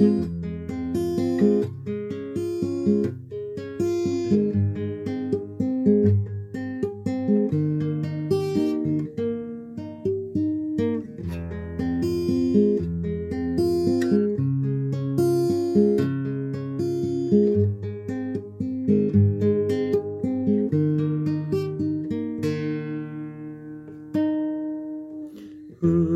Ooh, ooh.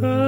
Uh,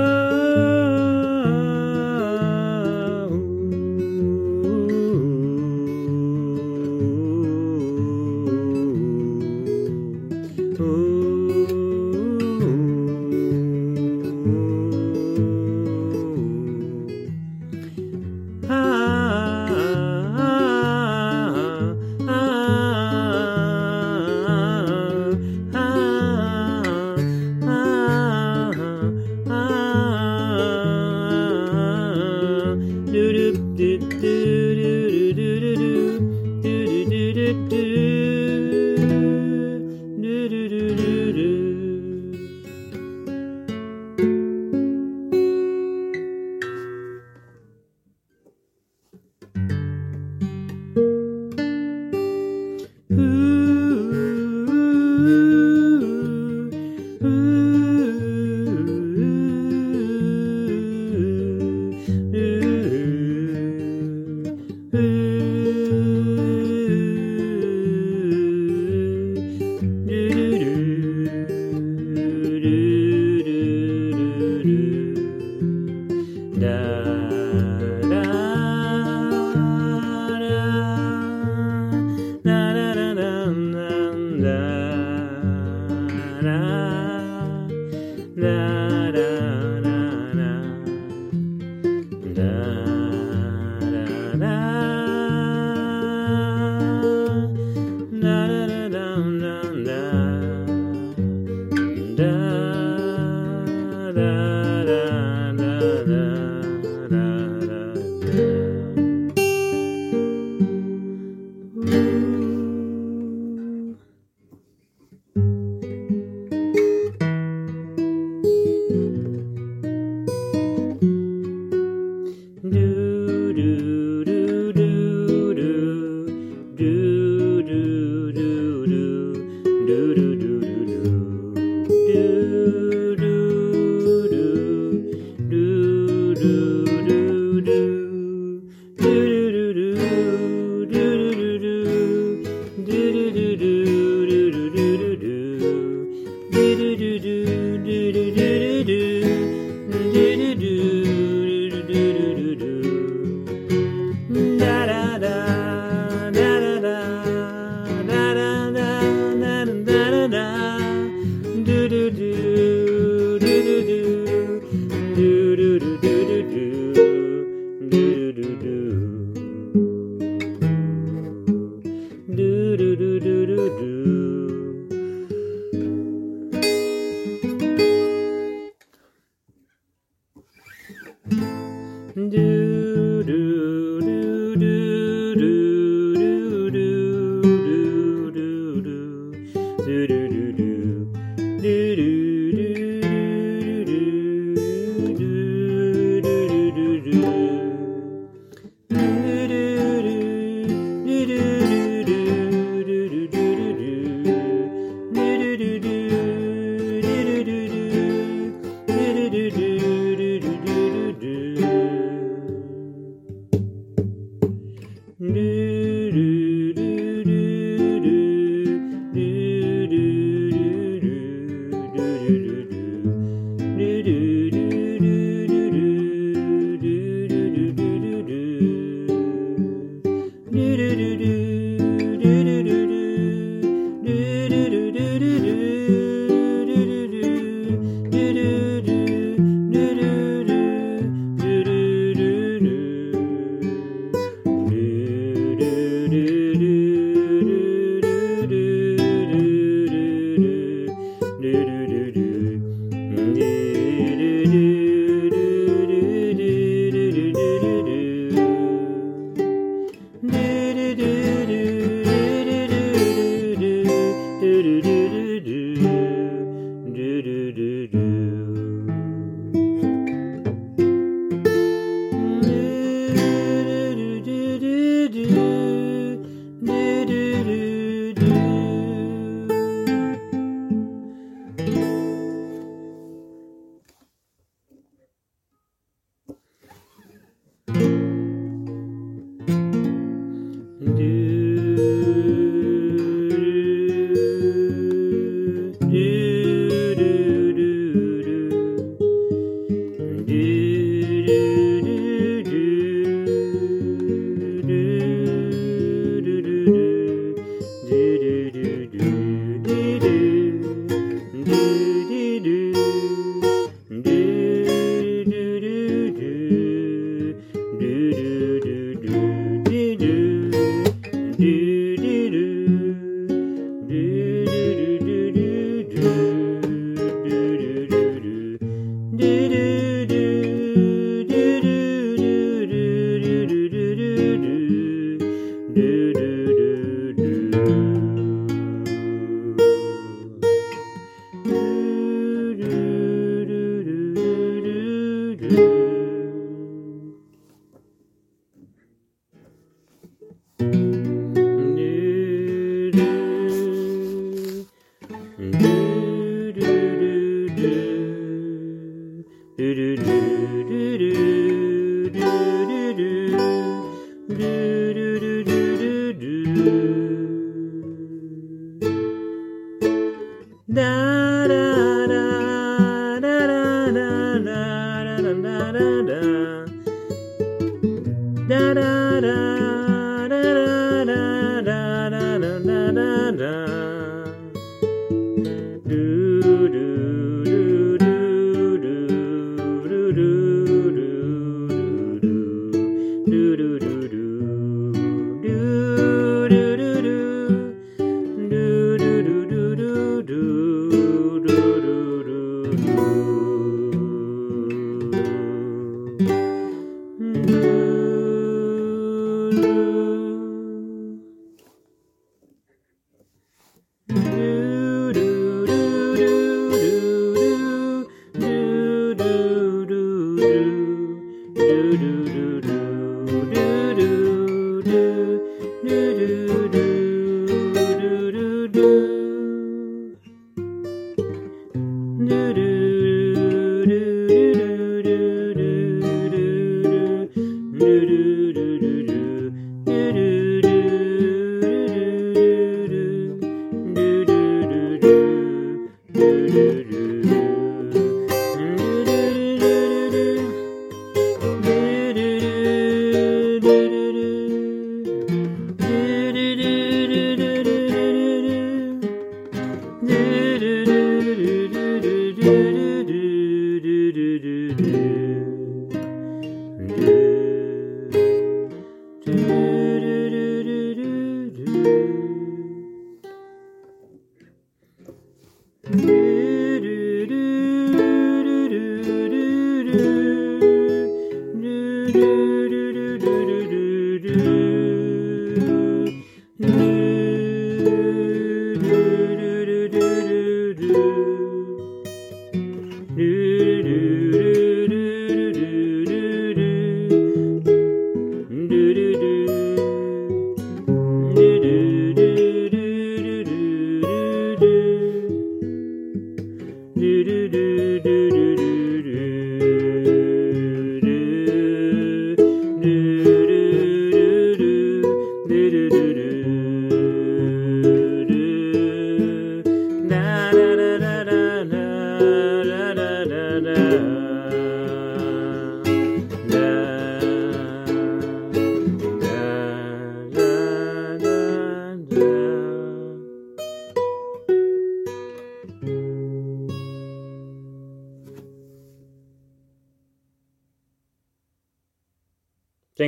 do do do do.